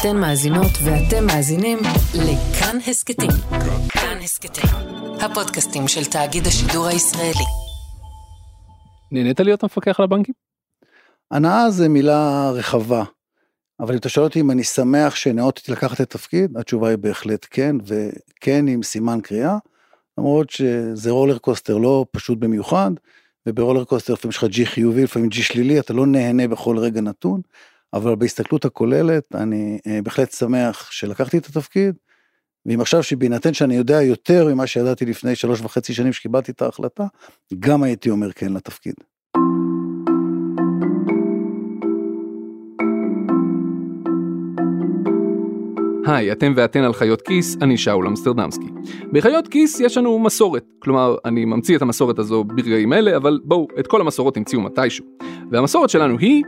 אתן מאזינות ואתם מאזינים לכאן הסכתים. כאן הסכתים, הפודקאסטים של תאגיד השידור הישראלי. נהנית להיות המפקח על הבנקים? הנאה זה מילה רחבה, אבל אם אתה שואל אותי אם אני שמח שנאותתי לקחת את התפקיד, התשובה היא בהחלט כן, וכן עם סימן קריאה, למרות שזה רולר קוסטר לא פשוט במיוחד, וברולר קוסטר לפעמים יש לך ג'י חיובי, לפעמים ג'י שלילי, אתה לא נהנה בכל רגע נתון, אבל בהסתכלות הכוללת אני אה, בהחלט שמח שלקחתי את התפקיד, ואם עכשיו שבהינתן שאני יודע יותר ממה שידעתי לפני שלוש וחצי שנים שקיבלתי את ההחלטה, גם הייתי אומר כן לתפקיד. היי, אתם ואתן על חיות כיס, אני שאול אמסטרדמסקי. בחיות כיס יש לנו מסורת, כלומר, אני ממציא את המסורת הזו ברגעים אלה, אבל בואו, את כל המסורות המציאו מתישהו. והמסורת שלנו היא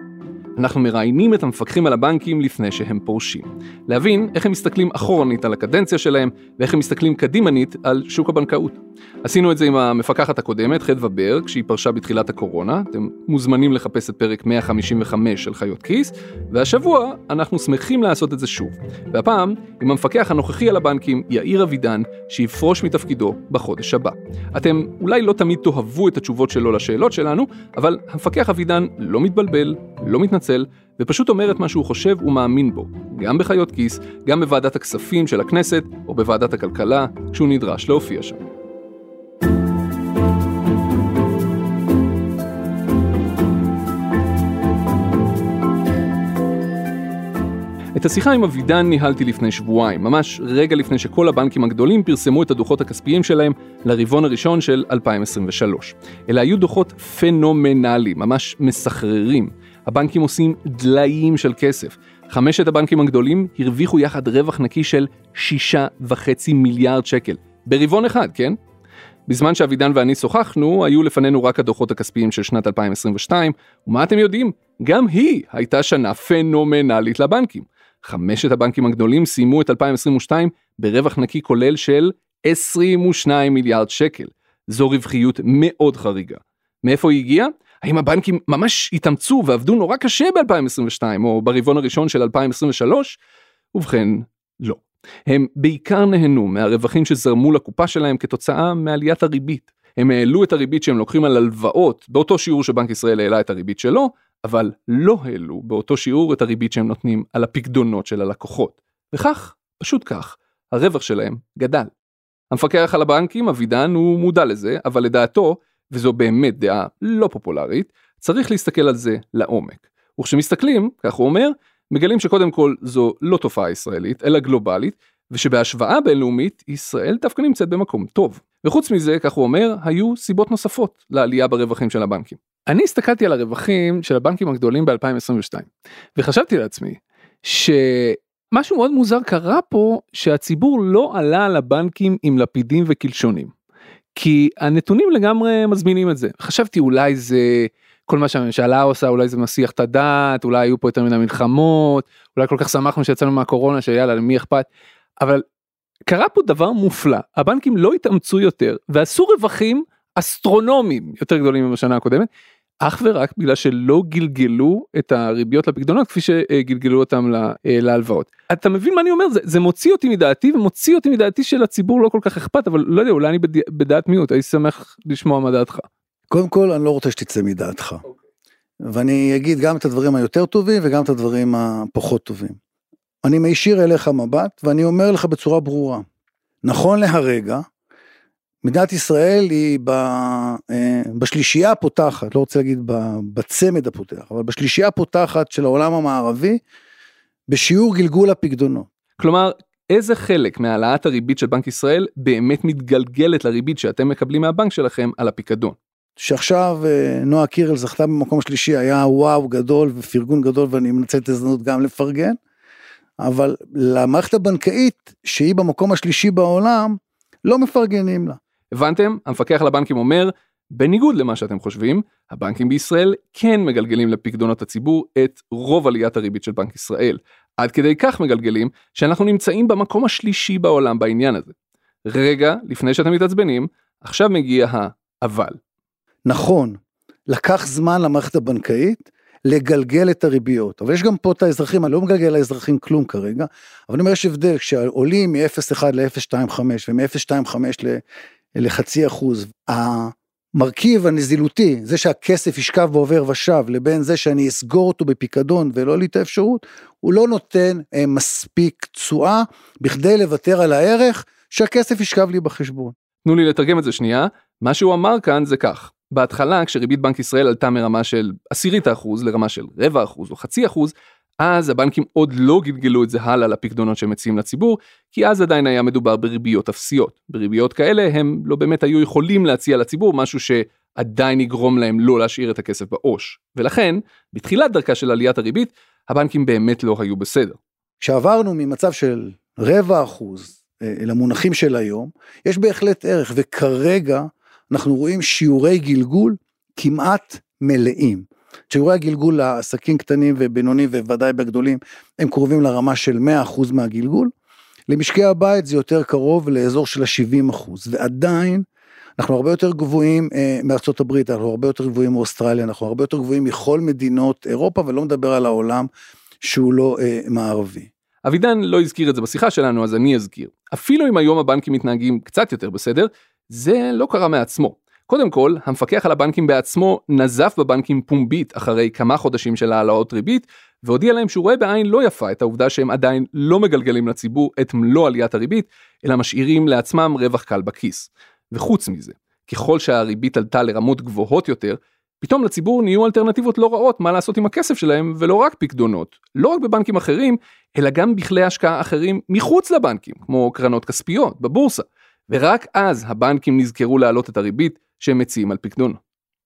אנחנו מראיינים את המפקחים על הבנקים לפני שהם פורשים. להבין איך הם מסתכלים אחורנית על הקדנציה שלהם, ואיך הם מסתכלים קדימנית על שוק הבנקאות. עשינו את זה עם המפקחת הקודמת, חדווה ברג, כשהיא פרשה בתחילת הקורונה, אתם מוזמנים לחפש את פרק 155 של חיות כיס, והשבוע אנחנו שמחים לעשות את זה שוב. והפעם, עם המפקח הנוכחי על הבנקים, יאיר אבידן, שיפרוש מתפקידו בחודש הבא. אתם אולי לא תמיד תאהבו את התשובות שלו לשאלות שלנו, אבל המפקח אבידן לא מתבלבל, לא מתנצל. מתנצל, ופשוט אומר את מה שהוא חושב ומאמין בו, גם בחיות כיס, גם בוועדת הכספים של הכנסת, או בוועדת הכלכלה, כשהוא נדרש להופיע שם. את השיחה עם אבידן ניהלתי לפני שבועיים, ממש רגע לפני שכל הבנקים הגדולים פרסמו את הדוחות הכספיים שלהם לרבעון הראשון של 2023. אלה היו דוחות פנומנליים, ממש מסחררים. הבנקים עושים דליים של כסף. חמשת הבנקים הגדולים הרוויחו יחד רווח נקי של שישה וחצי מיליארד שקל. ברבעון אחד, כן? בזמן שאבידן ואני שוחחנו, היו לפנינו רק הדוחות הכספיים של שנת 2022, ומה אתם יודעים? גם היא הייתה שנה פנומנלית לבנקים. חמשת הבנקים הגדולים סיימו את 2022 ברווח נקי כולל של 22 מיליארד שקל. זו רווחיות מאוד חריגה. מאיפה היא הגיעה? האם הבנקים ממש התאמצו ועבדו נורא קשה ב-2022 או ברבעון הראשון של 2023? ובכן, לא. הם בעיקר נהנו מהרווחים שזרמו לקופה שלהם כתוצאה מעליית הריבית. הם העלו את הריבית שהם לוקחים על הלוואות באותו שיעור שבנק ישראל העלה את הריבית שלו, אבל לא העלו באותו שיעור את הריבית שהם נותנים על הפקדונות של הלקוחות. וכך, פשוט כך, הרווח שלהם גדל. המפקח על הבנקים, אבידן, הוא מודע לזה, אבל לדעתו, וזו באמת דעה לא פופולרית, צריך להסתכל על זה לעומק. וכשמסתכלים, כך הוא אומר, מגלים שקודם כל זו לא תופעה ישראלית, אלא גלובלית, ושבהשוואה בינלאומית, ישראל דווקא נמצאת במקום טוב. וחוץ מזה, כך הוא אומר, היו סיבות נוספות לעלייה ברווחים של הבנקים. אני הסתכלתי על הרווחים של הבנקים הגדולים ב-2022, וחשבתי לעצמי, שמשהו מאוד מוזר קרה פה, שהציבור לא עלה על הבנקים עם לפידים וקלשונים. כי הנתונים לגמרי מזמינים את זה. חשבתי אולי זה כל מה שהממשלה עושה, אולי זה מסיח את הדעת, אולי היו פה יותר מדי מלחמות, אולי כל כך שמחנו שיצאנו מהקורונה שיאללה למי אכפת, אבל קרה פה דבר מופלא, הבנקים לא התאמצו יותר ועשו רווחים אסטרונומיים יותר גדולים מבשנה הקודמת, אך ורק בגלל שלא גלגלו את הריביות לפקדונות כפי שגלגלו אותם אה, להלוואות. אתה מבין מה אני אומר? זה, זה מוציא אותי מדעתי ומוציא אותי מדעתי שלציבור לא כל כך אכפת, אבל לא יודע, אולי אני בדעת מיעוט, הייתי שמח לשמוע מה דעתך. קודם כל, אני לא רוצה שתצא מדעתך. Okay. ואני אגיד גם את הדברים היותר טובים וגם את הדברים הפחות טובים. אני מישיר אליך מבט ואני אומר לך בצורה ברורה, נכון להרגע, מדינת ישראל היא ב, אה, בשלישייה הפותחת, לא רוצה להגיד בצמד הפותח, אבל בשלישייה הפותחת של העולם המערבי, בשיעור גלגול הפקדונות. כלומר, איזה חלק מהעלאת הריבית של בנק ישראל באמת מתגלגלת לריבית שאתם מקבלים מהבנק שלכם על הפיקדון? שעכשיו אה, נועה קירל זכתה במקום שלישי היה וואו גדול ופרגון גדול ואני מנצל את ההזדמנות גם לפרגן. אבל למערכת הבנקאית שהיא במקום השלישי בעולם לא מפרגנים לה. הבנתם? המפקח על הבנקים אומר, בניגוד למה שאתם חושבים, הבנקים בישראל כן מגלגלים לפקדונות הציבור את רוב עליית הריבית של בנק ישראל. עד כדי כך מגלגלים שאנחנו נמצאים במקום השלישי בעולם בעניין הזה. רגע לפני שאתם מתעצבנים, עכשיו מגיע האבל. נכון, לקח זמן למערכת הבנקאית לגלגל את הריביות. אבל יש גם פה את האזרחים, אני לא מגלגל לאזרחים כלום כרגע, אבל אני אומר יש הבדל, כשעולים מ-0.1 ל-0.25 ומ-0.25 לחצי אחוז, המרכיב הנזילותי, זה שהכסף ישכב בעובר ושב, לבין זה שאני אסגור אותו בפיקדון ולא לי את האפשרות, הוא לא נותן אה, מספיק תשואה בכדי לוותר על הערך שהכסף ישכב לי בחשבון. תנו לי לתרגם את זה שנייה, מה שהוא אמר כאן זה כך, בהתחלה כשריבית בנק ישראל עלתה מרמה של עשירית האחוז לרמה של רבע אחוז או חצי אחוז, אז הבנקים עוד לא גלגלו את זה הלאה לפקדונות שהם מציעים לציבור, כי אז עדיין היה מדובר בריביות אפסיות. בריביות כאלה הם לא באמת היו יכולים להציע לציבור משהו שעדיין יגרום להם לא להשאיר את הכסף בעו"ש. ולכן, בתחילת דרכה של עליית הריבית, הבנקים באמת לא היו בסדר. כשעברנו ממצב של רבע אחוז אה, למונחים של היום, יש בהחלט ערך, וכרגע אנחנו רואים שיעורי גלגול כמעט מלאים. שיעורי הגלגול לעסקים קטנים ובינוניים ובוודאי בגדולים הם קרובים לרמה של 100% מהגלגול. למשקי הבית זה יותר קרוב לאזור של ה-70% ועדיין אנחנו הרבה יותר גבוהים אה, מארצות הברית, אנחנו הרבה יותר גבוהים מאוסטרליה, אנחנו הרבה יותר גבוהים מכל מדינות אירופה ולא מדבר על העולם שהוא לא אה, מערבי. אבידן לא הזכיר את זה בשיחה שלנו אז אני אזכיר. אפילו אם היום הבנקים מתנהגים קצת יותר בסדר, זה לא קרה מעצמו. קודם כל, המפקח על הבנקים בעצמו נזף בבנקים פומבית אחרי כמה חודשים של העלאות ריבית, והודיע להם שהוא רואה בעין לא יפה את העובדה שהם עדיין לא מגלגלים לציבור את מלוא עליית הריבית, אלא משאירים לעצמם רווח קל בכיס. וחוץ מזה, ככל שהריבית עלתה לרמות גבוהות יותר, פתאום לציבור נהיו אלטרנטיבות לא רעות מה לעשות עם הכסף שלהם ולא רק פקדונות, לא רק בבנקים אחרים, אלא גם בכלי השקעה אחרים מחוץ לבנקים, כמו קרנות כספיות, בבורסה. ורק אז הבנקים נזכרו להעלות את הריבית שהם מציעים על פקדון.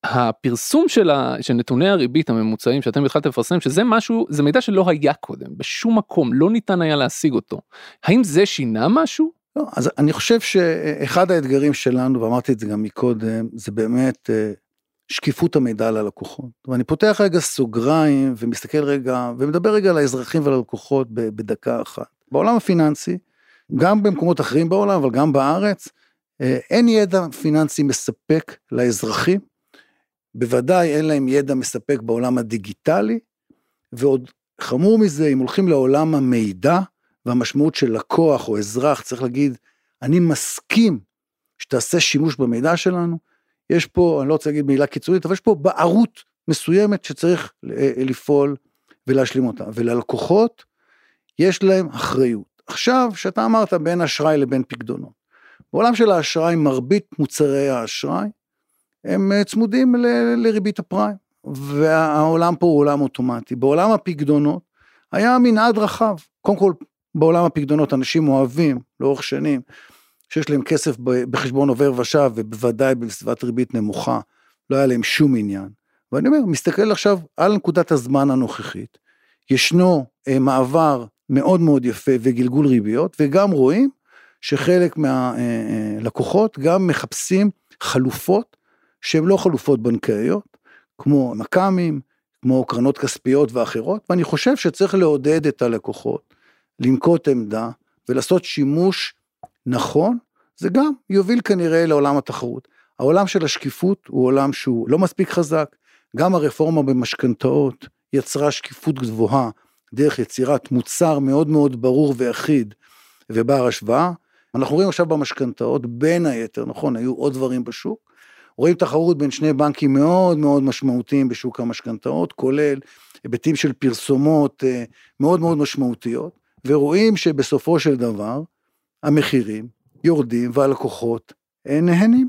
הפרסום של, ה... של נתוני הריבית הממוצעים שאתם התחלתם לפרסם שזה משהו זה מידע שלא היה קודם בשום מקום לא ניתן היה להשיג אותו האם זה שינה משהו? לא, אז אני חושב שאחד האתגרים שלנו ואמרתי את זה גם מקודם זה באמת אה, שקיפות המידע ללקוחות ואני פותח רגע סוגריים ומסתכל רגע ומדבר רגע על האזרחים וללקוחות בדקה אחת בעולם הפיננסי גם במקומות אחרים בעולם אבל גם בארץ אה, אין ידע פיננסי מספק לאזרחים, בוודאי אין להם ידע מספק בעולם הדיגיטלי, ועוד חמור מזה, אם הולכים לעולם המידע והמשמעות של לקוח או אזרח, צריך להגיד, אני מסכים שתעשה שימוש במידע שלנו, יש פה, אני לא רוצה להגיד מילה קיצונית, אבל יש פה בערות מסוימת שצריך אה, לפעול ולהשלים אותה, וללקוחות יש להם אחריות. עכשיו, שאתה אמרת בין אשראי לבין פקדונות, בעולם של האשראי, מרבית מוצרי האשראי, הם אה, צמודים ל- לריבית הפריים, והעולם פה הוא עולם אוטומטי. בעולם הפקדונות היה מנעד רחב. קודם כל, בעולם הפקדונות אנשים אוהבים לאורך שנים, שיש להם כסף בחשבון עובר ושב, ובוודאי בסביבת ריבית נמוכה, לא היה להם שום עניין. ואני אומר, מסתכל עכשיו על נקודת הזמן הנוכחית, ישנו אה, מעבר מאוד מאוד יפה וגלגול ריביות, וגם רואים שחלק מהלקוחות גם מחפשים חלופות שהן לא חלופות בנקאיות, כמו מכ"מים, כמו קרנות כספיות ואחרות, ואני חושב שצריך לעודד את הלקוחות לנקוט עמדה ולעשות שימוש נכון, זה גם יוביל כנראה לעולם התחרות. העולם של השקיפות הוא עולם שהוא לא מספיק חזק, גם הרפורמה במשכנתאות יצרה שקיפות גבוהה דרך יצירת מוצר מאוד מאוד ברור ואחיד ובר השוואה, אנחנו רואים עכשיו במשכנתאות, בין היתר, נכון, היו עוד דברים בשוק, רואים תחרות בין שני בנקים מאוד מאוד משמעותיים בשוק המשכנתאות, כולל היבטים של פרסומות אה, מאוד מאוד משמעותיות, ורואים שבסופו של דבר המחירים יורדים והלקוחות אה, נהנים.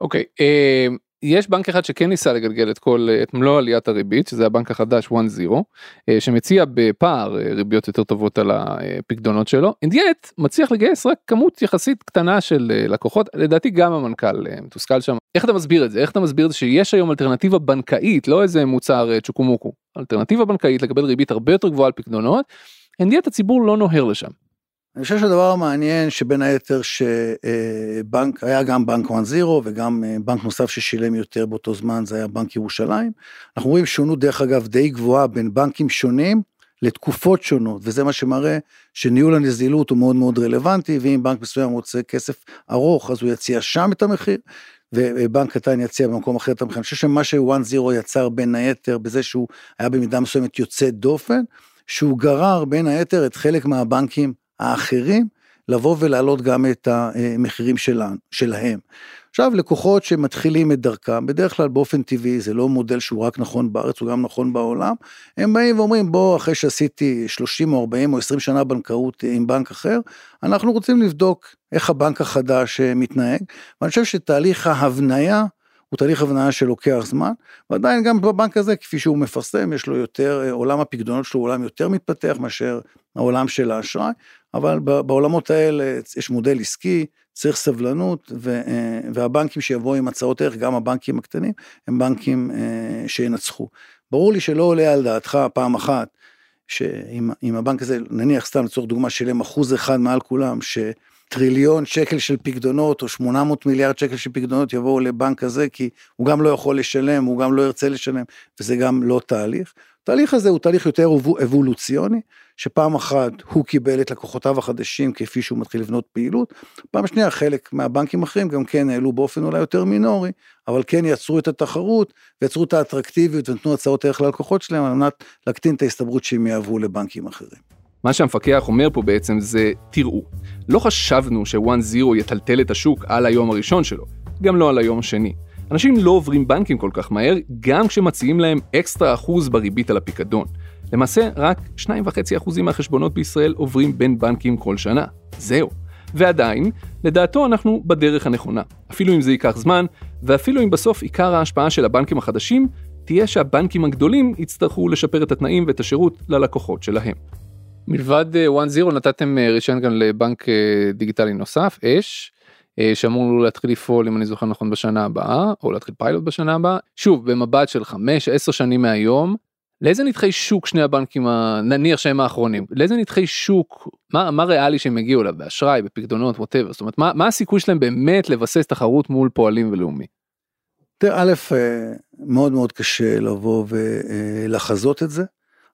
אוקיי, okay, אה. יש בנק אחד שכן ניסה לגלגל את כל את מלוא עליית הריבית שזה הבנק החדש 1-0 אה, שמציע בפער אה, ריביות יותר טובות על הפקדונות שלו אינדיאט מצליח לגייס רק כמות יחסית קטנה של אה, לקוחות. לדעתי גם המנכ"ל מתוסכל שם. איך אתה מסביר את זה? איך אתה מסביר את זה שיש היום אלטרנטיבה בנקאית לא איזה מוצר צ'וקומוקו אלטרנטיבה בנקאית לקבל ריבית הרבה יותר גבוהה על פקדונות אינדיאט הציבור לא נוהר לשם. אני חושב שהדבר המעניין שבין היתר שבנק, היה גם בנק 1-0 וגם אה, בנק נוסף ששילם יותר באותו זמן זה היה בנק ירושלים. אנחנו רואים שונות דרך אגב די גבוהה בין בנקים שונים לתקופות שונות וזה מה שמראה שניהול הנזילות הוא מאוד מאוד רלוונטי ואם בנק מסוים רוצה כסף ארוך אז הוא יציע שם את המחיר. ובנק קטן יציע במקום אחר את המחיר. אני חושב שמה שוואן זירו יצר בין היתר בזה שהוא היה במידה מסוימת יוצא דופן, שהוא גרר בין היתר את חלק מהבנקים האחרים לבוא ולהעלות גם את המחירים שלנו, שלהם. עכשיו לקוחות שמתחילים את דרכם, בדרך כלל באופן טבעי זה לא מודל שהוא רק נכון בארץ, הוא גם נכון בעולם, הם באים ואומרים בוא אחרי שעשיתי 30 או 40 או 20 שנה בנקאות עם בנק אחר, אנחנו רוצים לבדוק איך הבנק החדש מתנהג, ואני חושב שתהליך ההבניה הוא תהליך הבניה שלוקח זמן, ועדיין גם בבנק הזה, כפי שהוא מפרסם, יש לו יותר, אה, עולם הפקדונות שלו הוא עולם יותר מתפתח מאשר העולם של האשראי, אבל בעולמות האלה יש מודל עסקי, צריך סבלנות, אה, והבנקים שיבואו עם הצעות ערך, גם הבנקים הקטנים, הם בנקים אה, שינצחו. ברור לי שלא עולה על דעתך פעם אחת, שאם הבנק הזה, נניח סתם לצורך דוגמה, שילם אחוז אחד מעל כולם, ש... טריליון שקל של פקדונות או 800 מיליארד שקל של פקדונות יבואו לבנק הזה כי הוא גם לא יכול לשלם, הוא גם לא ירצה לשלם, וזה גם לא תהליך. התהליך הזה הוא תהליך יותר אבולוציוני, שפעם אחת הוא קיבל את לקוחותיו החדשים כפי שהוא מתחיל לבנות פעילות, פעם שנייה חלק מהבנקים האחרים גם כן העלו באופן אולי יותר מינורי, אבל כן יצרו את התחרות ויצרו את האטרקטיביות ונתנו הצעות ערך ללקוחות שלהם על מנת להקטין את ההסתברות שהם יעברו לבנקים אחרים. מה שהמפקח אומר פה בעצם זה, תראו, לא חשבנו שוואן זירו יטלטל את השוק על היום הראשון שלו, גם לא על היום השני. אנשים לא עוברים בנקים כל כך מהר, גם כשמציעים להם אקסטרה אחוז בריבית על הפיקדון. למעשה, רק 2.5% מהחשבונות בישראל עוברים בין בנקים כל שנה. זהו. ועדיין, לדעתו אנחנו בדרך הנכונה. אפילו אם זה ייקח זמן, ואפילו אם בסוף עיקר ההשפעה של הבנקים החדשים תהיה שהבנקים הגדולים יצטרכו לשפר את התנאים ואת השירות ללקוחות שלהם. מלבד 1-0 אה, נתתם אה, רישיון גם לבנק אה, דיגיטלי נוסף, אש, שאמור להתחיל לפעול אם אני זוכר נכון בשנה הבאה, או להתחיל פיילוט בשנה הבאה. שוב, במבט של 5-10 שנים מהיום, לאיזה נתחי שוק שני הבנקים, נניח שהם האחרונים, לאיזה נתחי שוק, מה, מה ריאלי שהם יגיעו אליו, באשראי, בפקדונות, ווטאבר, זאת אומרת, מה, מה הסיכוי שלהם באמת לבסס תחרות מול פועלים ולאומי? תראה, א', מאוד מאוד קשה לבוא ולחזות את זה.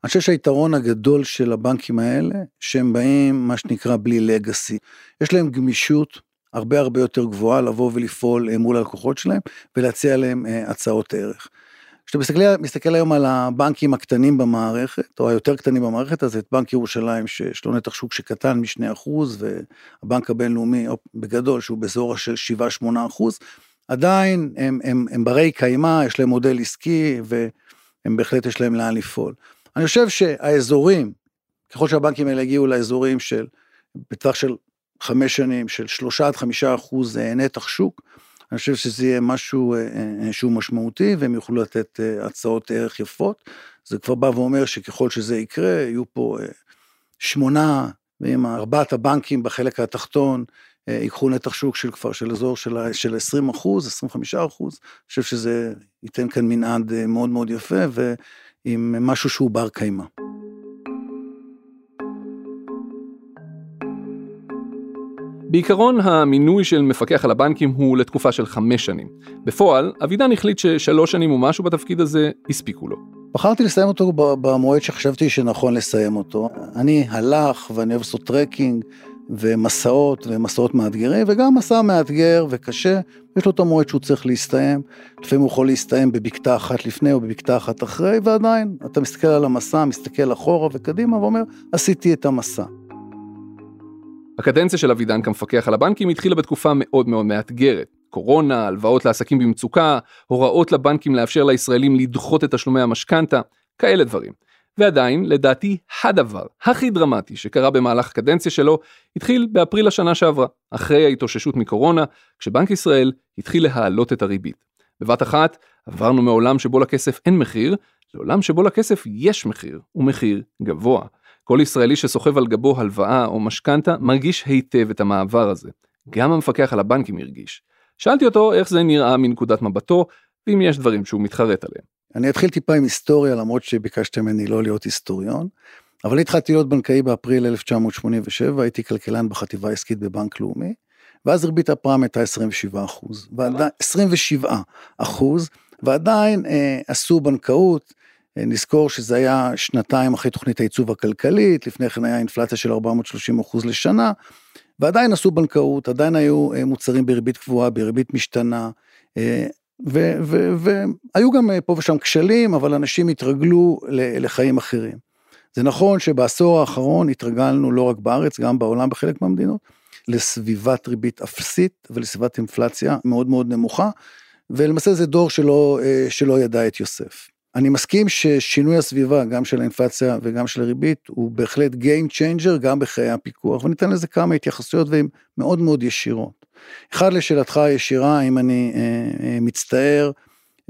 אני חושב שהיתרון הגדול של הבנקים האלה, שהם באים, מה שנקרא, בלי לגאסי. יש להם גמישות הרבה הרבה יותר גבוהה לבוא ולפעול מול הלקוחות שלהם ולהציע להם uh, הצעות ערך. כשאתה מסתכל, מסתכל היום על הבנקים הקטנים במערכת, או היותר קטנים במערכת, אז את בנק ירושלים שיש לו נתח שוק שקטן מ-2%, והבנק הבינלאומי, בגדול, שהוא באזור של 7-8%, עדיין הם, הם, הם ברי קיימא, יש להם מודל עסקי, והם בהחלט יש להם לאן לפעול. אני חושב שהאזורים, ככל שהבנקים האלה הגיעו לאזורים של, בטווח של חמש שנים, של שלושה עד חמישה אחוז אה, נתח שוק, אני חושב שזה יהיה משהו אה, אה, שהוא משמעותי והם יוכלו לתת הצעות ערך יפות. זה כבר בא ואומר שככל שזה יקרה, יהיו פה שמונה, ואם ארבעת הבנקים בחלק התחתון ייקחו נתח שוק של כבר של אזור של, של 20 אחוז, 25 אחוז, אני חושב שזה ייתן כאן מנעד מאוד מאוד יפה, עם משהו שהוא בר קיימא. בעיקרון המינוי של מפקח על הבנקים הוא לתקופה של חמש שנים. בפועל, אבידן החליט ששלוש שנים ומשהו בתפקיד הזה הספיקו לו. בחרתי לסיים אותו במועד שחשבתי שנכון לסיים אותו. אני הלך ואני אוהב לעשות trekking, ומסעות ומסעות מאתגרים, וגם מסע מאתגר וקשה, יש לו את המועד שהוא צריך להסתיים, לפעמים הוא יכול להסתיים בבקתה אחת לפני או בבקתה אחת אחרי, ועדיין אתה מסתכל על המסע, מסתכל אחורה וקדימה ואומר, עשיתי את המסע. הקדנציה של אבידן כמפקח על הבנקים התחילה בתקופה מאוד מאוד מאתגרת. קורונה, הלוואות לעסקים במצוקה, הוראות לבנקים לאפשר לישראלים לדחות את תשלומי המשכנתה, כאלה דברים. ועדיין, לדעתי, הדבר הכי דרמטי שקרה במהלך הקדנציה שלו, התחיל באפריל השנה שעברה, אחרי ההתאוששות מקורונה, כשבנק ישראל התחיל להעלות את הריבית. בבת אחת, עברנו מעולם שבו לכסף אין מחיר, לעולם שבו לכסף יש מחיר, ומחיר גבוה. כל ישראלי שסוחב על גבו הלוואה או משכנתה מרגיש היטב את המעבר הזה. גם המפקח על הבנקים הרגיש. שאלתי אותו איך זה נראה מנקודת מבטו, ואם יש דברים שהוא מתחרט עליהם. אני אתחיל טיפה עם היסטוריה, למרות שביקשתם ממני לא להיות היסטוריון, אבל התחלתי להיות בנקאי באפריל 1987, הייתי כלכלן בחטיבה העסקית בבנק לאומי, ואז ריבית הפרם הייתה 27 אחוז, 27 אחוז, ועדיין אה, עשו בנקאות, אה, נזכור שזה היה שנתיים אחרי תוכנית הייצוב הכלכלית, לפני כן היה אינפלציה של 430 אחוז לשנה, ועדיין עשו בנקאות, עדיין היו אה, מוצרים בריבית קבועה, בריבית משתנה, והיו גם פה ושם כשלים, אבל אנשים התרגלו לחיים אחרים. זה נכון שבעשור האחרון התרגלנו לא רק בארץ, גם בעולם בחלק מהמדינות, לסביבת ריבית אפסית ולסביבת אינפלציה מאוד מאוד נמוכה, ולמעשה זה דור שלא, שלא ידע את יוסף. אני מסכים ששינוי הסביבה, גם של האינפלציה וגם של הריבית, הוא בהחלט Game Changer גם בחיי הפיקוח, וניתן לזה כמה התייחסויות והן מאוד מאוד ישירות. אחד לשאלתך הישירה, האם אני אה, אה, מצטער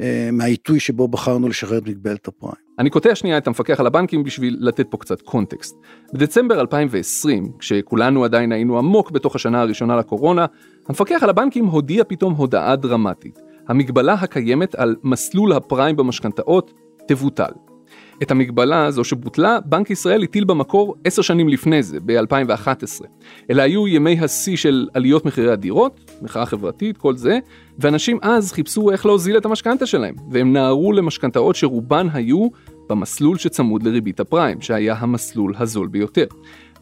אה, מהעיתוי שבו בחרנו לשחרר את מגבלת הפריים. אני קוטע שנייה את המפקח על הבנקים בשביל לתת פה קצת קונטקסט. בדצמבר 2020, כשכולנו עדיין היינו עמוק בתוך השנה הראשונה לקורונה, המפקח על הבנקים הודיע פתאום הודעה דרמטית. המגבלה הקיימת על מסלול הפריים במשכנתאות תבוטל. את המגבלה הזו שבוטלה, בנק ישראל הטיל במקור עשר שנים לפני זה, ב-2011. אלה היו ימי השיא של עליות מחירי הדירות, מחאה חברתית, כל זה, ואנשים אז חיפשו איך להוזיל את המשכנתה שלהם, והם נהרו למשכנתאות שרובן היו במסלול שצמוד לריבית הפריים, שהיה המסלול הזול ביותר.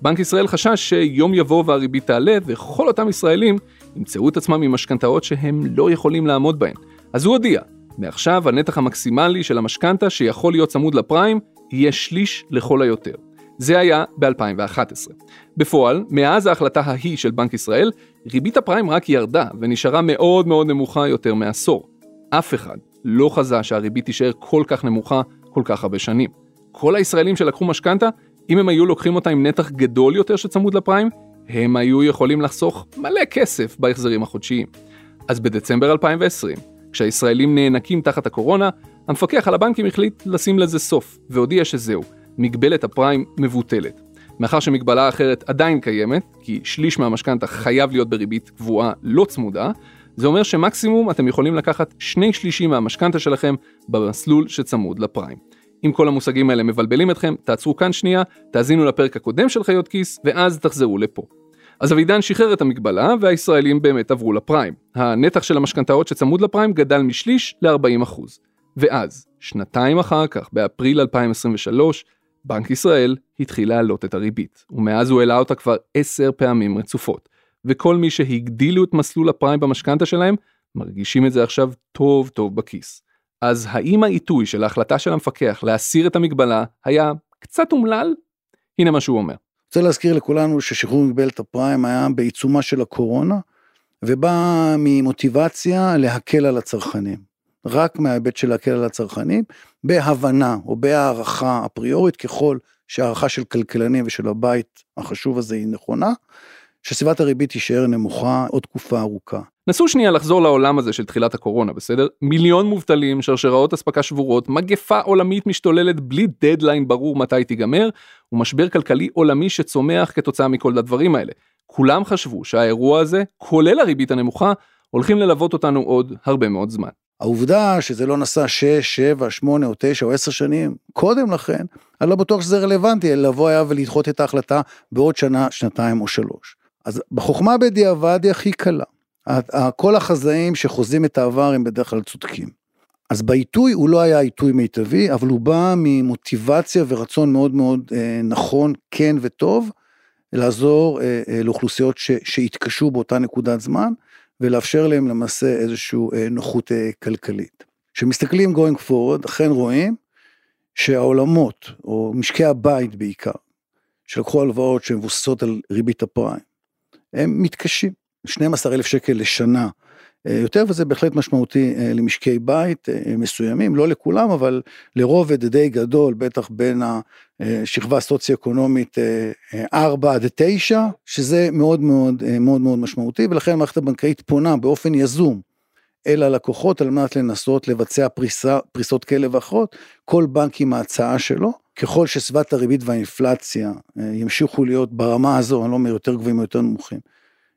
בנק ישראל חשש שיום יבוא והריבית תעלה, וכל אותם ישראלים ימצאו את עצמם עם משכנתאות שהם לא יכולים לעמוד בהן. אז הוא הודיע, מעכשיו הנתח המקסימלי של המשכנתה שיכול להיות צמוד לפריים יהיה שליש לכל היותר. זה היה ב-2011. בפועל, מאז ההחלטה ההיא של בנק ישראל, ריבית הפריים רק ירדה ונשארה מאוד מאוד נמוכה יותר מעשור. אף אחד לא חזה שהריבית תישאר כל כך נמוכה כל כך הרבה שנים. כל הישראלים שלקחו משכנתה, אם הם היו לוקחים אותה עם נתח גדול יותר שצמוד לפריים, הם היו יכולים לחסוך מלא כסף בהחזרים החודשיים. אז בדצמבר 2020, כשהישראלים נאנקים תחת הקורונה, המפקח על הבנקים החליט לשים לזה סוף, והודיע שזהו, מגבלת הפריים מבוטלת. מאחר שמגבלה אחרת עדיין קיימת, כי שליש מהמשכנתה חייב להיות בריבית קבועה לא צמודה, זה אומר שמקסימום אתם יכולים לקחת שני שלישים מהמשכנתה שלכם במסלול שצמוד לפריים. אם כל המושגים האלה מבלבלים אתכם, תעצרו כאן שנייה, תאזינו לפרק הקודם של חיות כיס, ואז תחזרו לפה. אז אבידן שחרר את המגבלה, והישראלים באמת עברו לפריים. הנתח של המשכנתאות שצמוד לפריים גדל משליש ל-40%. ואז, שנתיים אחר כך, באפריל 2023, בנק ישראל התחיל להעלות את הריבית, ומאז הוא העלה אותה כבר עשר פעמים רצופות. וכל מי שהגדילו את מסלול הפריים במשכנתה שלהם, מרגישים את זה עכשיו טוב טוב בכיס. אז האם העיתוי של ההחלטה של המפקח להסיר את המגבלה היה קצת אומלל? הנה מה שהוא אומר. רוצה להזכיר לכולנו ששחרור מגבלת הפריים היה בעיצומה של הקורונה, ובא ממוטיבציה להקל על הצרכנים. רק מההיבט של להקל על הצרכנים, בהבנה או בהערכה אפריורית, ככל שהערכה של כלכלנים ושל הבית החשוב הזה היא נכונה, שסביבת הריבית תישאר נמוכה עוד תקופה ארוכה. נסו שנייה לחזור לעולם הזה של תחילת הקורונה, בסדר? מיליון מובטלים, שרשראות אספקה שבורות, מגפה עולמית משתוללת בלי דדליין ברור מתי תיגמר, ומשבר כלכלי עולמי שצומח כתוצאה מכל הדברים האלה. כולם חשבו שהאירוע הזה, כולל הריבית הנמוכה, הולכים ללוות אותנו עוד הרבה מאוד זמן. העובדה שזה לא נסע 6, 7, 8 או 9 או 10 שנים קודם לכן, אני לא בטוח שזה רלוונטי, לבוא היה ולדחות את ההחלטה בעוד שנה, שנתיים או שלוש. אז בחוכמה בדיעבד היא הכי קלה. כל החזאים שחוזים את העבר הם בדרך כלל צודקים. אז בעיתוי הוא לא היה עיתוי מיטבי, אבל הוא בא ממוטיבציה ורצון מאוד מאוד אה, נכון, כן וטוב, לעזור אה, אה, לאוכלוסיות ש, שהתקשו באותה נקודת זמן, ולאפשר להם למעשה איזושהי אה, נוחות אה, כלכלית. כשמסתכלים going forward, אכן רואים שהעולמות, או משקי הבית בעיקר, שלקחו הלוואות שמבוססות על ריבית הפריים, הם מתקשים. 12 אלף שקל לשנה אה, יותר, וזה בהחלט משמעותי אה, למשקי בית אה, מסוימים, לא לכולם, אבל לרובד די גדול, בטח בין השכבה הסוציו-אקונומית 4 עד 9, שזה מאוד מאוד מאוד מאוד משמעותי, ולכן המערכת הבנקאית פונה באופן יזום אל הלקוחות על מנת לנסות לבצע פריסה, פריסות כאלה ואחרות, כל בנק עם ההצעה שלו. ככל שסביבת הריבית והאינפלציה ימשיכו להיות ברמה הזו, אני לא אומר יותר גבוהים או יותר נמוכים,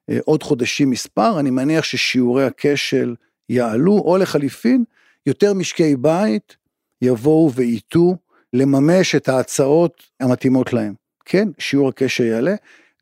אה, עוד חודשים מספר, אני מניח ששיעורי הכשל יעלו, או לחליפין, יותר משקי בית יבואו וייטו לממש את ההצעות המתאימות להם. כן, שיעור הכשל יעלה,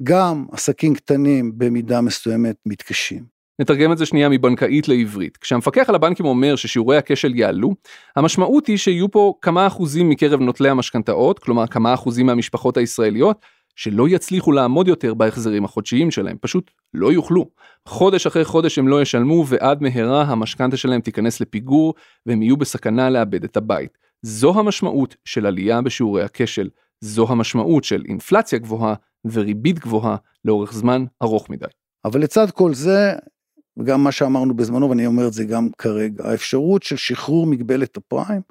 גם עסקים קטנים במידה מסוימת מתקשים. נתרגם את זה שנייה מבנקאית לעברית. כשהמפקח על הבנקים אומר ששיעורי הכשל יעלו, המשמעות היא שיהיו פה כמה אחוזים מקרב נוטלי המשכנתאות, כלומר כמה אחוזים מהמשפחות הישראליות, שלא יצליחו לעמוד יותר בהחזרים החודשיים שלהם, פשוט לא יוכלו. חודש אחרי חודש הם לא ישלמו ועד מהרה המשכנתה שלהם תיכנס לפיגור והם יהיו בסכנה לאבד את הבית. זו המשמעות של עלייה בשיעורי הכשל, זו המשמעות של אינפלציה גבוהה וריבית גבוהה לאורך זמן ארוך מדי. אבל לצד כל זה, וגם מה שאמרנו בזמנו, ואני אומר את זה גם כרגע, האפשרות של שחרור מגבלת הפריים,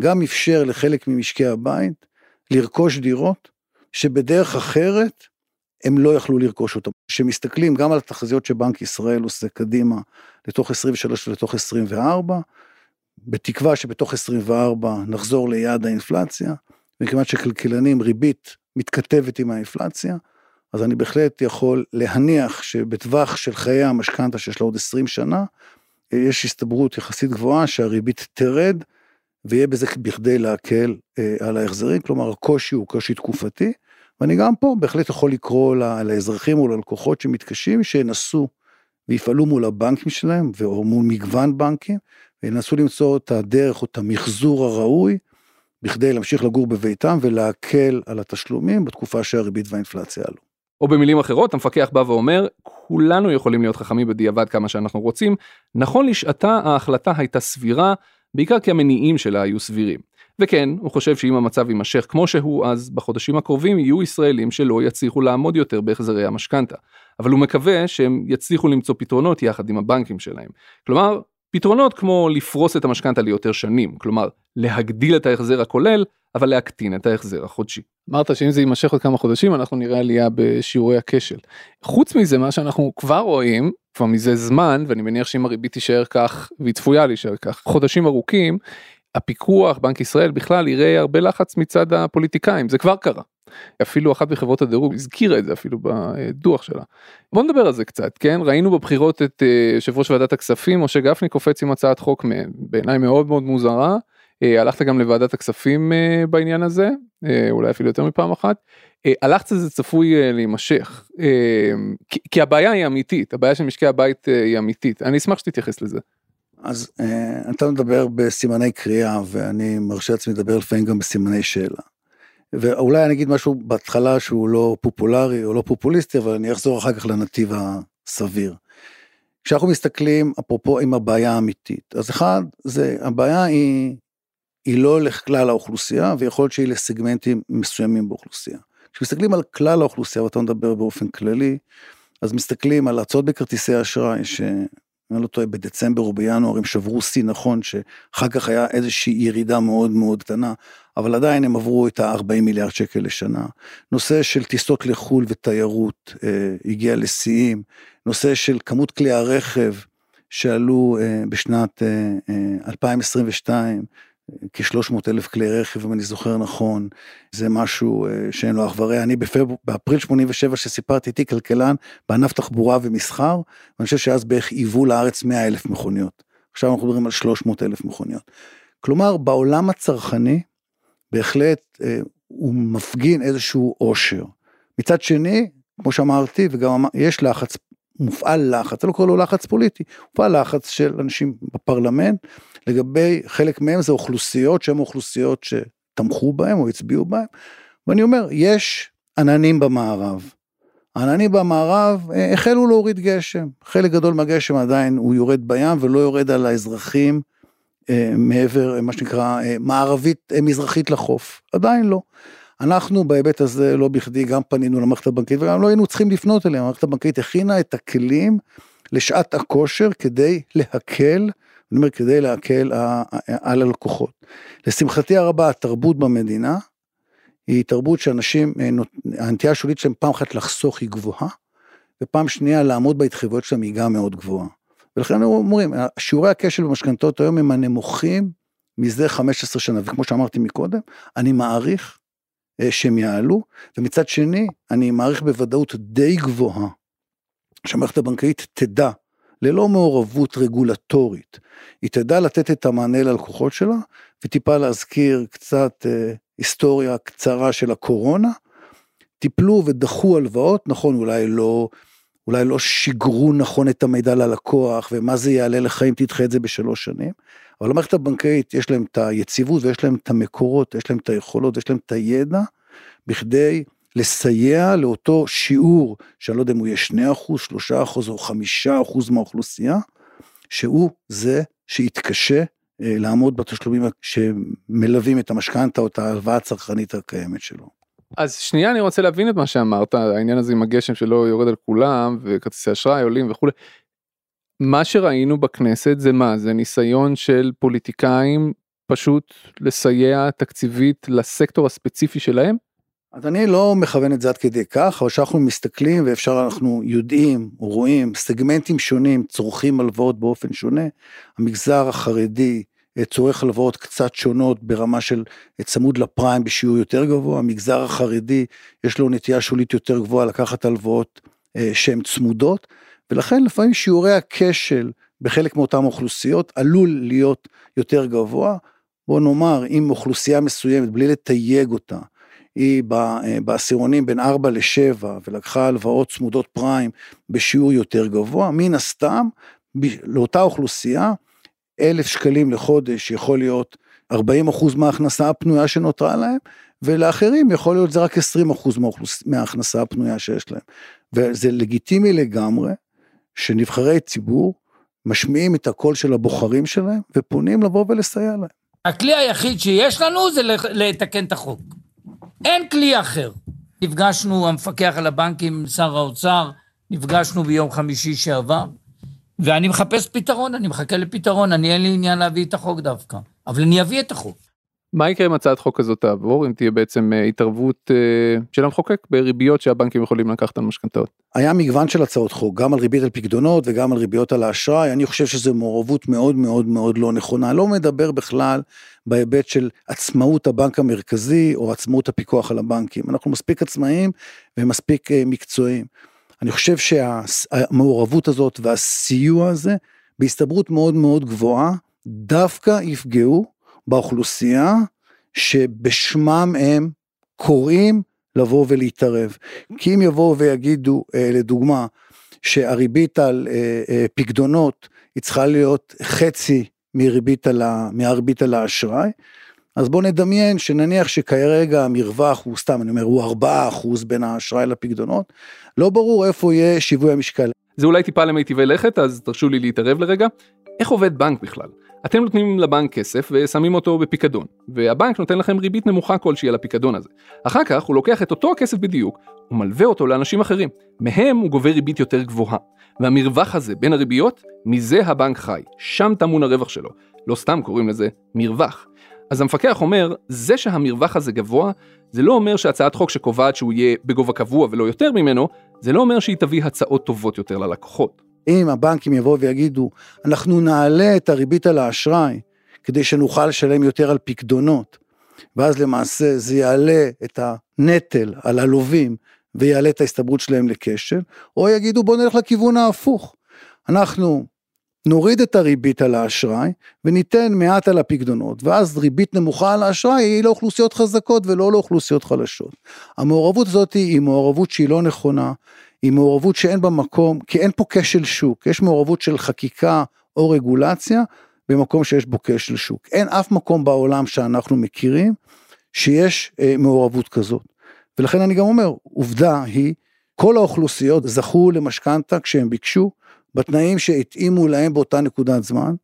גם אפשר לחלק ממשקי הבית לרכוש דירות שבדרך אחרת הם לא יכלו לרכוש אותם. כשמסתכלים גם על התחזיות שבנק ישראל עושה קדימה לתוך 23 ולתוך 24, בתקווה שבתוך 24 נחזור ליעד האינפלציה, מכיוון שכלכלנים ריבית מתכתבת עם האינפלציה, אז אני בהחלט יכול להניח שבטווח של חיי המשכנתה שיש לה עוד 20 שנה, יש הסתברות יחסית גבוהה שהריבית תרד, ויהיה בזה בכדי להקל אה, על ההחזרים, כלומר הקושי הוא קושי תקופתי, ואני גם פה בהחלט יכול לקרוא לאזרחים או ללקוחות שמתקשים, שינסו ויפעלו מול הבנקים שלהם, או מול מגוון בנקים, וינסו למצוא את הדרך או את המחזור הראוי, בכדי להמשיך לגור בביתם ולהקל על התשלומים בתקופה שהריבית והאינפלציה עלו. או במילים אחרות, המפקח בא ואומר, כולנו יכולים להיות חכמים בדיעבד כמה שאנחנו רוצים, נכון לשעתה ההחלטה הייתה סבירה, בעיקר כי המניעים שלה היו סבירים. וכן, הוא חושב שאם המצב יימשך כמו שהוא, אז בחודשים הקרובים יהיו ישראלים שלא יצליחו לעמוד יותר בהחזרי המשכנתה. אבל הוא מקווה שהם יצליחו למצוא פתרונות יחד עם הבנקים שלהם. כלומר, פתרונות כמו לפרוס את המשכנתה ליותר שנים, כלומר, להגדיל את ההחזר הכולל, אבל להקטין את ההחזר החודשי. אמרת שאם זה יימשך עוד כמה חודשים אנחנו נראה עלייה בשיעורי הכשל. חוץ מזה מה שאנחנו כבר רואים כבר מזה זמן ואני מניח שאם הריבית תישאר כך והיא צפויה להישאר כך חודשים ארוכים הפיקוח בנק ישראל בכלל יראה הרבה לחץ מצד הפוליטיקאים זה כבר קרה. אפילו אחת מחברות הדירוג הזכירה את זה אפילו בדוח שלה. בוא נדבר על זה קצת כן ראינו בבחירות את אה, יושב ראש ועדת הכספים משה גפני קופץ עם הצעת חוק בעיניי מאוד מאוד מוזרה אה, הלכת גם לוועדת הכספים אה, בעניין הזה, אולי אפילו יותר מפעם אחת. הלחץ הזה צפוי להימשך, כי הבעיה היא אמיתית, הבעיה של משקי הבית היא אמיתית, אני אשמח שתתייחס לזה. אז אתה מדבר בסימני קריאה ואני מרשה לעצמי לדבר לפעמים גם בסימני שאלה. ואולי אני אגיד משהו בהתחלה שהוא לא פופולרי או לא פופוליסטי, אבל אני אחזור אחר כך לנתיב הסביר. כשאנחנו מסתכלים, אפרופו עם הבעיה האמיתית, אז אחד, זה, הבעיה היא היא לא לכלל האוכלוסייה, ויכול להיות שהיא לסגמנטים מסוימים באוכלוסייה. כשמסתכלים על כלל האוכלוסייה, ואתה מדבר באופן כללי, אז מסתכלים על הצעות בכרטיסי אשראי, שאני לא טועה, בדצמבר או בינואר הם שברו שיא נכון, שאחר כך היה איזושהי ירידה מאוד מאוד קטנה, אבל עדיין הם עברו את ה-40 מיליארד שקל לשנה. נושא של טיסות לחו"ל ותיירות אה, הגיע לשיאים, נושא של כמות כלי הרכב שעלו אה, בשנת אה, אה, 2022, כ-300 אלף כלי רכב, אם אני זוכר נכון, זה משהו אה, שאין לו אח ורע. אני בפבר... באפריל 87 שסיפרתי איתי כלכלן בענף תחבורה ומסחר, ואני חושב שאז בערך היוו לארץ 100 אלף מכוניות. עכשיו אנחנו מדברים על 300 אלף מכוניות. כלומר, בעולם הצרכני, בהחלט אה, הוא מפגין איזשהו עושר. מצד שני, כמו שאמרתי, וגם יש לחץ מופעל לחץ, אני לא קורא לו לחץ פוליטי, מופעל לחץ של אנשים בפרלמנט, לגבי חלק מהם זה אוכלוסיות שהן אוכלוסיות שתמכו בהם או הצביעו בהם, ואני אומר, יש עננים במערב. העננים במערב אה, החלו להוריד גשם, חלק גדול מהגשם עדיין הוא יורד בים ולא יורד על האזרחים אה, מעבר, מה שנקרא, אה, מערבית, מזרחית לחוף, עדיין לא. אנחנו בהיבט הזה לא בכדי גם פנינו למערכת הבנקאית וגם לא היינו צריכים לפנות אליה, המערכת הבנקאית הכינה את הכלים לשעת הכושר כדי להקל, אני אומר כדי להקל על הלקוחות. לשמחתי הרבה התרבות במדינה היא תרבות שאנשים, אה, הנטייה השולית שלהם פעם אחת לחסוך היא גבוהה, ופעם שנייה לעמוד בהתחייבויות שלהם היא גם מאוד גבוהה. ולכן אומרים, שיעורי הכשל במשכנתות היום הם הנמוכים מזה 15 שנה, וכמו שאמרתי מקודם, אני מעריך אה, שהם יעלו, ומצד שני, אני מעריך בוודאות די גבוהה, שהמערכת הבנקאית תדע, ללא מעורבות רגולטורית, היא תדע לתת את המענה ללקוחות שלה, וטיפה להזכיר קצת אה, היסטוריה קצרה של הקורונה, טיפלו ודחו הלוואות, נכון, אולי לא, אולי לא שיגרו נכון את המידע ללקוח, ומה זה יעלה לך אם תדחה את זה בשלוש שנים, אבל המערכת הבנקאית יש להם את היציבות ויש להם את המקורות, יש להם את היכולות, יש להם את הידע, בכדי לסייע לאותו שיעור, שאני לא יודע אם הוא יהיה 2 אחוז, 3 אחוז או 5 אחוז מהאוכלוסייה, שהוא זה שיתקשה אה, לעמוד בתשלומים שמלווים את המשכנתה או את ההלוואה הצרכנית הקיימת שלו. אז שנייה אני רוצה להבין את מה שאמרת העניין הזה עם הגשם שלא יורד על כולם וכרטיסי אשראי עולים וכולי. מה שראינו בכנסת זה מה זה ניסיון של פוליטיקאים פשוט לסייע תקציבית לסקטור הספציפי שלהם? אז אני לא מכוון את זה עד כדי כך, אבל כשאנחנו מסתכלים ואפשר, אנחנו יודעים, רואים, סגמנטים שונים צורכים הלוואות באופן שונה. המגזר החרדי צורך הלוואות קצת שונות ברמה של אה, צמוד לפריים בשיעור יותר גבוה, המגזר החרדי יש לו נטייה שולית יותר גבוהה לקחת הלוואות אה, שהן צמודות, ולכן לפעמים שיעורי הכשל בחלק מאותן אוכלוסיות עלול להיות יותר גבוה. בוא נאמר, אם אוכלוסייה מסוימת, בלי לתייג אותה, היא בעשירונים בין 4 ל-7 ולקחה הלוואות צמודות פריים בשיעור יותר גבוה, מן הסתם לאותה אוכלוסייה אלף שקלים לחודש יכול להיות 40 אחוז מההכנסה הפנויה שנותרה להם, ולאחרים יכול להיות זה רק 20 אחוז מההכנסה הפנויה שיש להם. וזה לגיטימי לגמרי שנבחרי ציבור משמיעים את הקול של הבוחרים שלהם ופונים לבוא ולסייע להם. הכלי היחיד שיש לנו זה לתקן את החוק. אין כלי אחר. נפגשנו, המפקח על הבנקים, שר האוצר, נפגשנו ביום חמישי שעבר, ואני מחפש פתרון, אני מחכה לפתרון, אני אין לי עניין להביא את החוק דווקא, אבל אני אביא את החוק. מה יקרה אם הצעת חוק כזאת תעבור אם תהיה בעצם אה, התערבות אה, של המחוקק בריביות שהבנקים יכולים לקחת על משכנתאות? היה מגוון של הצעות חוק גם על ריבית על פקדונות וגם על ריביות על האשראי אני חושב שזו מעורבות מאוד מאוד מאוד לא נכונה לא מדבר בכלל בהיבט של עצמאות הבנק המרכזי או עצמאות הפיקוח על הבנקים אנחנו מספיק עצמאיים ומספיק אה, מקצועיים. אני חושב שהמעורבות הזאת והסיוע הזה בהסתברות מאוד מאוד גבוהה דווקא יפגעו באוכלוסייה שבשמם הם קוראים לבוא ולהתערב. כי אם יבואו ויגידו, אה, לדוגמה, שהריבית על אה, אה, פקדונות היא צריכה להיות חצי מהריבית על האשראי, אז בוא נדמיין שנניח שכרגע המרווח הוא סתם, אני אומר, הוא 4% בין האשראי לפקדונות, לא ברור איפה יהיה שיווי המשקל. זה אולי טיפה למיטיבי לכת, אז תרשו לי להתערב לרגע. איך עובד בנק בכלל? אתם נותנים לבנק כסף ושמים אותו בפיקדון, והבנק נותן לכם ריבית נמוכה כלשהי על הפיקדון הזה. אחר כך הוא לוקח את אותו הכסף בדיוק, ומלווה אותו לאנשים אחרים. מהם הוא גובה ריבית יותר גבוהה. והמרווח הזה בין הריביות, מזה הבנק חי. שם טמון הרווח שלו. לא סתם קוראים לזה מרווח. אז המפקח אומר, זה שהמרווח הזה גבוה, זה לא אומר שהצעת חוק שקובעת שהוא יהיה בגובה קבוע ולא יותר ממנו, זה לא אומר שהיא תביא הצעות טובות יותר ללקוחות. אם הבנקים יבואו ויגידו, אנחנו נעלה את הריבית על האשראי, כדי שנוכל לשלם יותר על פקדונות, ואז למעשה זה יעלה את הנטל על הלווים ויעלה את ההסתברות שלהם לכשל, או יגידו בוא נלך לכיוון ההפוך. אנחנו נוריד את הריבית על האשראי וניתן מעט על הפקדונות, ואז ריבית נמוכה על האשראי היא לאוכלוסיות חזקות ולא לאוכלוסיות חלשות. המעורבות הזאת היא מעורבות שהיא לא נכונה, היא מעורבות שאין בה מקום, כי אין פה כשל שוק, יש מעורבות של חקיקה או רגולציה במקום שיש בו כשל שוק. אין אף מקום בעולם שאנחנו מכירים שיש אה, מעורבות כזאת. ולכן אני גם אומר, עובדה היא, כל האוכלוסיות זכו למשכנתה כשהם ביקשו, בתנאים שהתאימו להם באותה נקודת זמן,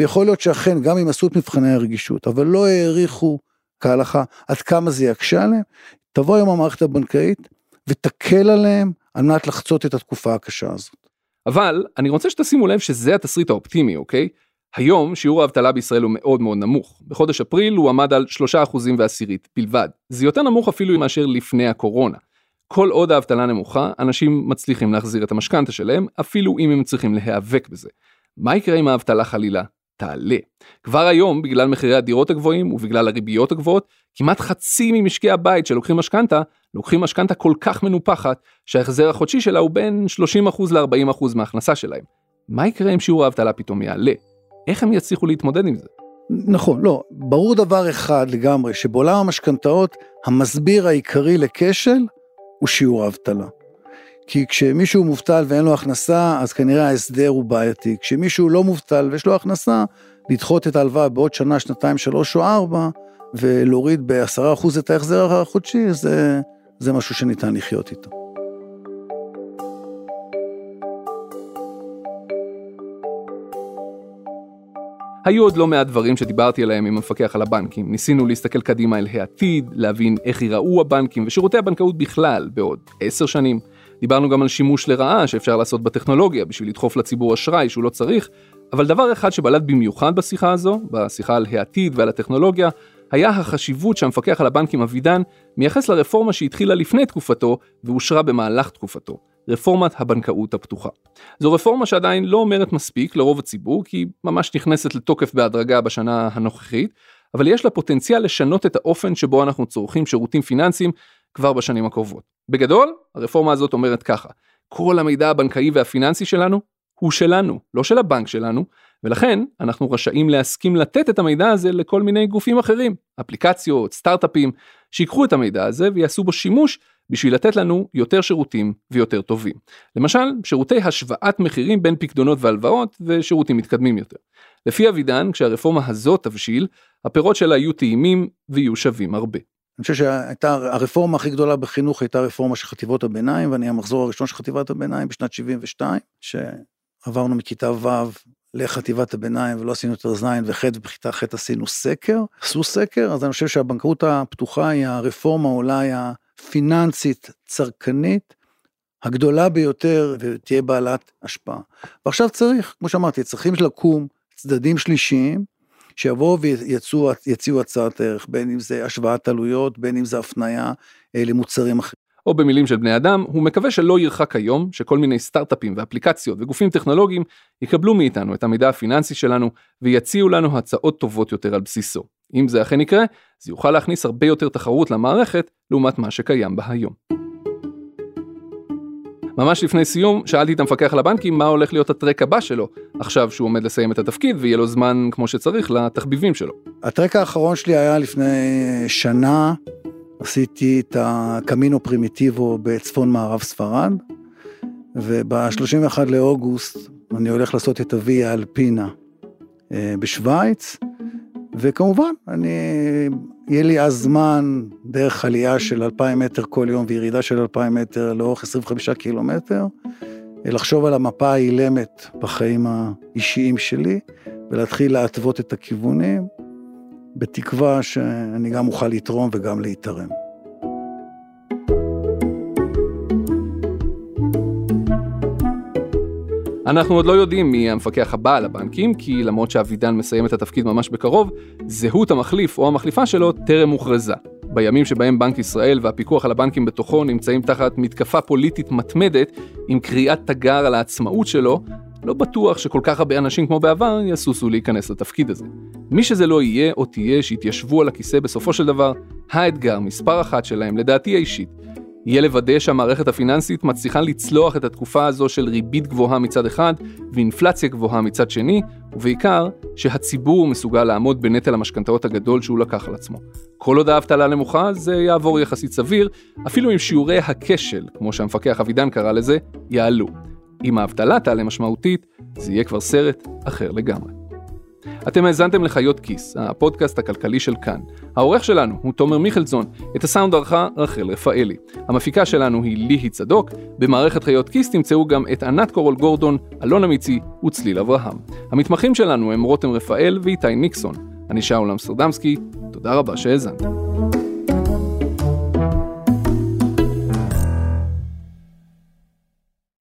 ויכול להיות שאכן גם אם עשו את מבחני הרגישות, אבל לא העריכו כהלכה עד כמה זה יקשה עליהם, תבוא היום המערכת הבנקאית ותקל עליהם על מנת לחצות את התקופה הקשה הזאת. אבל אני רוצה שתשימו לב שזה התסריט האופטימי, אוקיי? היום שיעור האבטלה בישראל הוא מאוד מאוד נמוך. בחודש אפריל הוא עמד על 3% ועשירית בלבד. זה יותר נמוך אפילו מאשר לפני הקורונה. כל עוד האבטלה נמוכה, אנשים מצליחים להחזיר את המשכנתה שלהם, אפילו אם הם צריכים להיאבק בזה. מה יקרה אם האבטלה חלילה תעלה? כבר היום, בגלל מחירי הדירות הגבוהים ובגלל הריביות הגבוהות, כמעט חצי ממשקי הבית שלוקחים משכנתה, לוקחים משכנתה כל כך מנופחת, שההחזר החודשי שלה הוא בין 30% ל-40% מההכנסה שלהם. מה יקרה אם שיעור האבטלה פתאום יעלה? איך הם יצליחו להתמודד עם זה? נכון, לא, ברור דבר אחד לגמרי, שבעולם המשכנתאות, המסביר העיקרי לכשל הוא שיעור האבטלה. כי כשמישהו מובטל ואין לו הכנסה, אז כנראה ההסדר הוא בעייתי. כשמישהו לא מובטל ויש לו הכנסה, לדחות את ההלוואה בעוד שנה, שנתיים, שלוש או ארבע, ולהוריד בעשרה אחוז את ההחזר החודשי, זה, זה משהו שניתן לחיות איתו. היו עוד לא מעט דברים שדיברתי עליהם עם המפקח על הבנקים. ניסינו להסתכל קדימה אל העתיד, להבין איך ייראו הבנקים ושירותי הבנקאות בכלל בעוד עשר שנים. דיברנו גם על שימוש לרעה שאפשר לעשות בטכנולוגיה בשביל לדחוף לציבור אשראי שהוא לא צריך, אבל דבר אחד שבלט במיוחד בשיחה הזו, בשיחה על העתיד ועל הטכנולוגיה, היה החשיבות שהמפקח על הבנקים אבידן מייחס לרפורמה שהתחילה לפני תקופתו ואושרה במהלך תקופתו. רפורמת הבנקאות הפתוחה. זו רפורמה שעדיין לא אומרת מספיק לרוב הציבור, כי היא ממש נכנסת לתוקף בהדרגה בשנה הנוכחית, אבל יש לה פוטנציאל לשנות את האופן שבו אנחנו צורכים שירותים פיננסיים כבר בשנים הקרובות. בגדול, הרפורמה הזאת אומרת ככה, כל המידע הבנקאי והפיננסי שלנו הוא שלנו, לא של הבנק שלנו, ולכן אנחנו רשאים להסכים לתת את המידע הזה לכל מיני גופים אחרים, אפליקציות, סטארט-אפים, שיקחו את המידע הזה ויעשו בו שימוש בשביל לתת לנו יותר שירותים ויותר טובים. למשל, שירותי השוואת מחירים בין פקדונות והלוואות ושירותים מתקדמים יותר. לפי אבידן, כשהרפורמה הזאת תבשיל, הפירות שלה יהיו טעימים ויהיו שווים הרבה. אני חושב שהייתה הרפורמה הכי גדולה בחינוך הייתה רפורמה של חטיבות הביניים ואני המחזור הראשון של חטיבת הביניים בשנת 72 שעברנו מכיתה ו' לחטיבת הביניים ולא עשינו יותר ז' וח' ובכיתה ח' עשינו סקר, עשו סקר אז אני חושב שהבנקאות הפתוחה היא הרפורמה אולי הפיננסית צרכנית הגדולה ביותר ותהיה בעלת השפעה. ועכשיו צריך, כמו שאמרתי, צריכים לקום צדדים שלישיים שיבואו ויציעו הצעת ערך, בין אם זה השוואת עלויות, בין אם זה הפנייה אה, למוצרים אחרים. או במילים של בני אדם, הוא מקווה שלא ירחק היום שכל מיני סטארט-אפים ואפליקציות וגופים טכנולוגיים יקבלו מאיתנו את המידע הפיננסי שלנו ויציעו לנו הצעות טובות יותר על בסיסו. אם זה אכן יקרה, זה יוכל להכניס הרבה יותר תחרות למערכת לעומת מה שקיים בה היום. ממש לפני סיום, שאלתי את המפקח על הבנקים מה הולך להיות הטרק הבא שלו, עכשיו שהוא עומד לסיים את התפקיד ויהיה לו זמן כמו שצריך לתחביבים שלו. הטרק האחרון שלי היה לפני שנה, עשיתי את הקמינו פרימיטיבו בצפון מערב ספרד, וב-31 לאוגוסט אני הולך לעשות את הוויה אלפינה אה, בשוויץ, וכמובן, אני, יהיה לי אז זמן דרך עלייה של 2,000 מטר כל יום וירידה של 2,000 מטר לאורך 25 קילומטר, לחשוב על המפה האילמת בחיים האישיים שלי, ולהתחיל להתוות את הכיוונים, בתקווה שאני גם אוכל לתרום וגם להתערם. אנחנו עוד לא יודעים מי המפקח הבא על הבנקים, כי למרות שאבידן מסיים את התפקיד ממש בקרוב, זהות המחליף או המחליפה שלו טרם הוכרזה. בימים שבהם בנק ישראל והפיקוח על הבנקים בתוכו נמצאים תחת מתקפה פוליטית מתמדת עם קריאת תגר על העצמאות שלו, לא בטוח שכל כך הרבה אנשים כמו בעבר יסוסו להיכנס לתפקיד הזה. מי שזה לא יהיה או תהיה שיתיישבו על הכיסא בסופו של דבר, האתגר מספר אחת שלהם, לדעתי האישית, יהיה לוודא שהמערכת הפיננסית מצליחה לצלוח את התקופה הזו של ריבית גבוהה מצד אחד ואינפלציה גבוהה מצד שני, ובעיקר שהציבור מסוגל לעמוד בנטל המשכנתאות הגדול שהוא לקח על עצמו. כל עוד האבטלה נמוכה זה יעבור יחסית סביר, אפילו אם שיעורי הכשל, כמו שהמפקח אבידן קרא לזה, יעלו. אם האבטלה תעלה משמעותית, זה יהיה כבר סרט אחר לגמרי. אתם האזנתם לחיות כיס, הפודקאסט הכלכלי של כאן. העורך שלנו הוא תומר מיכלזון, את הסאונד ערכה רחל רפאלי. המפיקה שלנו היא ליהי צדוק, במערכת חיות כיס תמצאו גם את ענת קורול גורדון, אלון אמיצי וצליל אברהם. המתמחים שלנו הם רותם רפאל ואיתי ניקסון. אני שאול אמסטרדמסקי, תודה רבה שהאזנתם.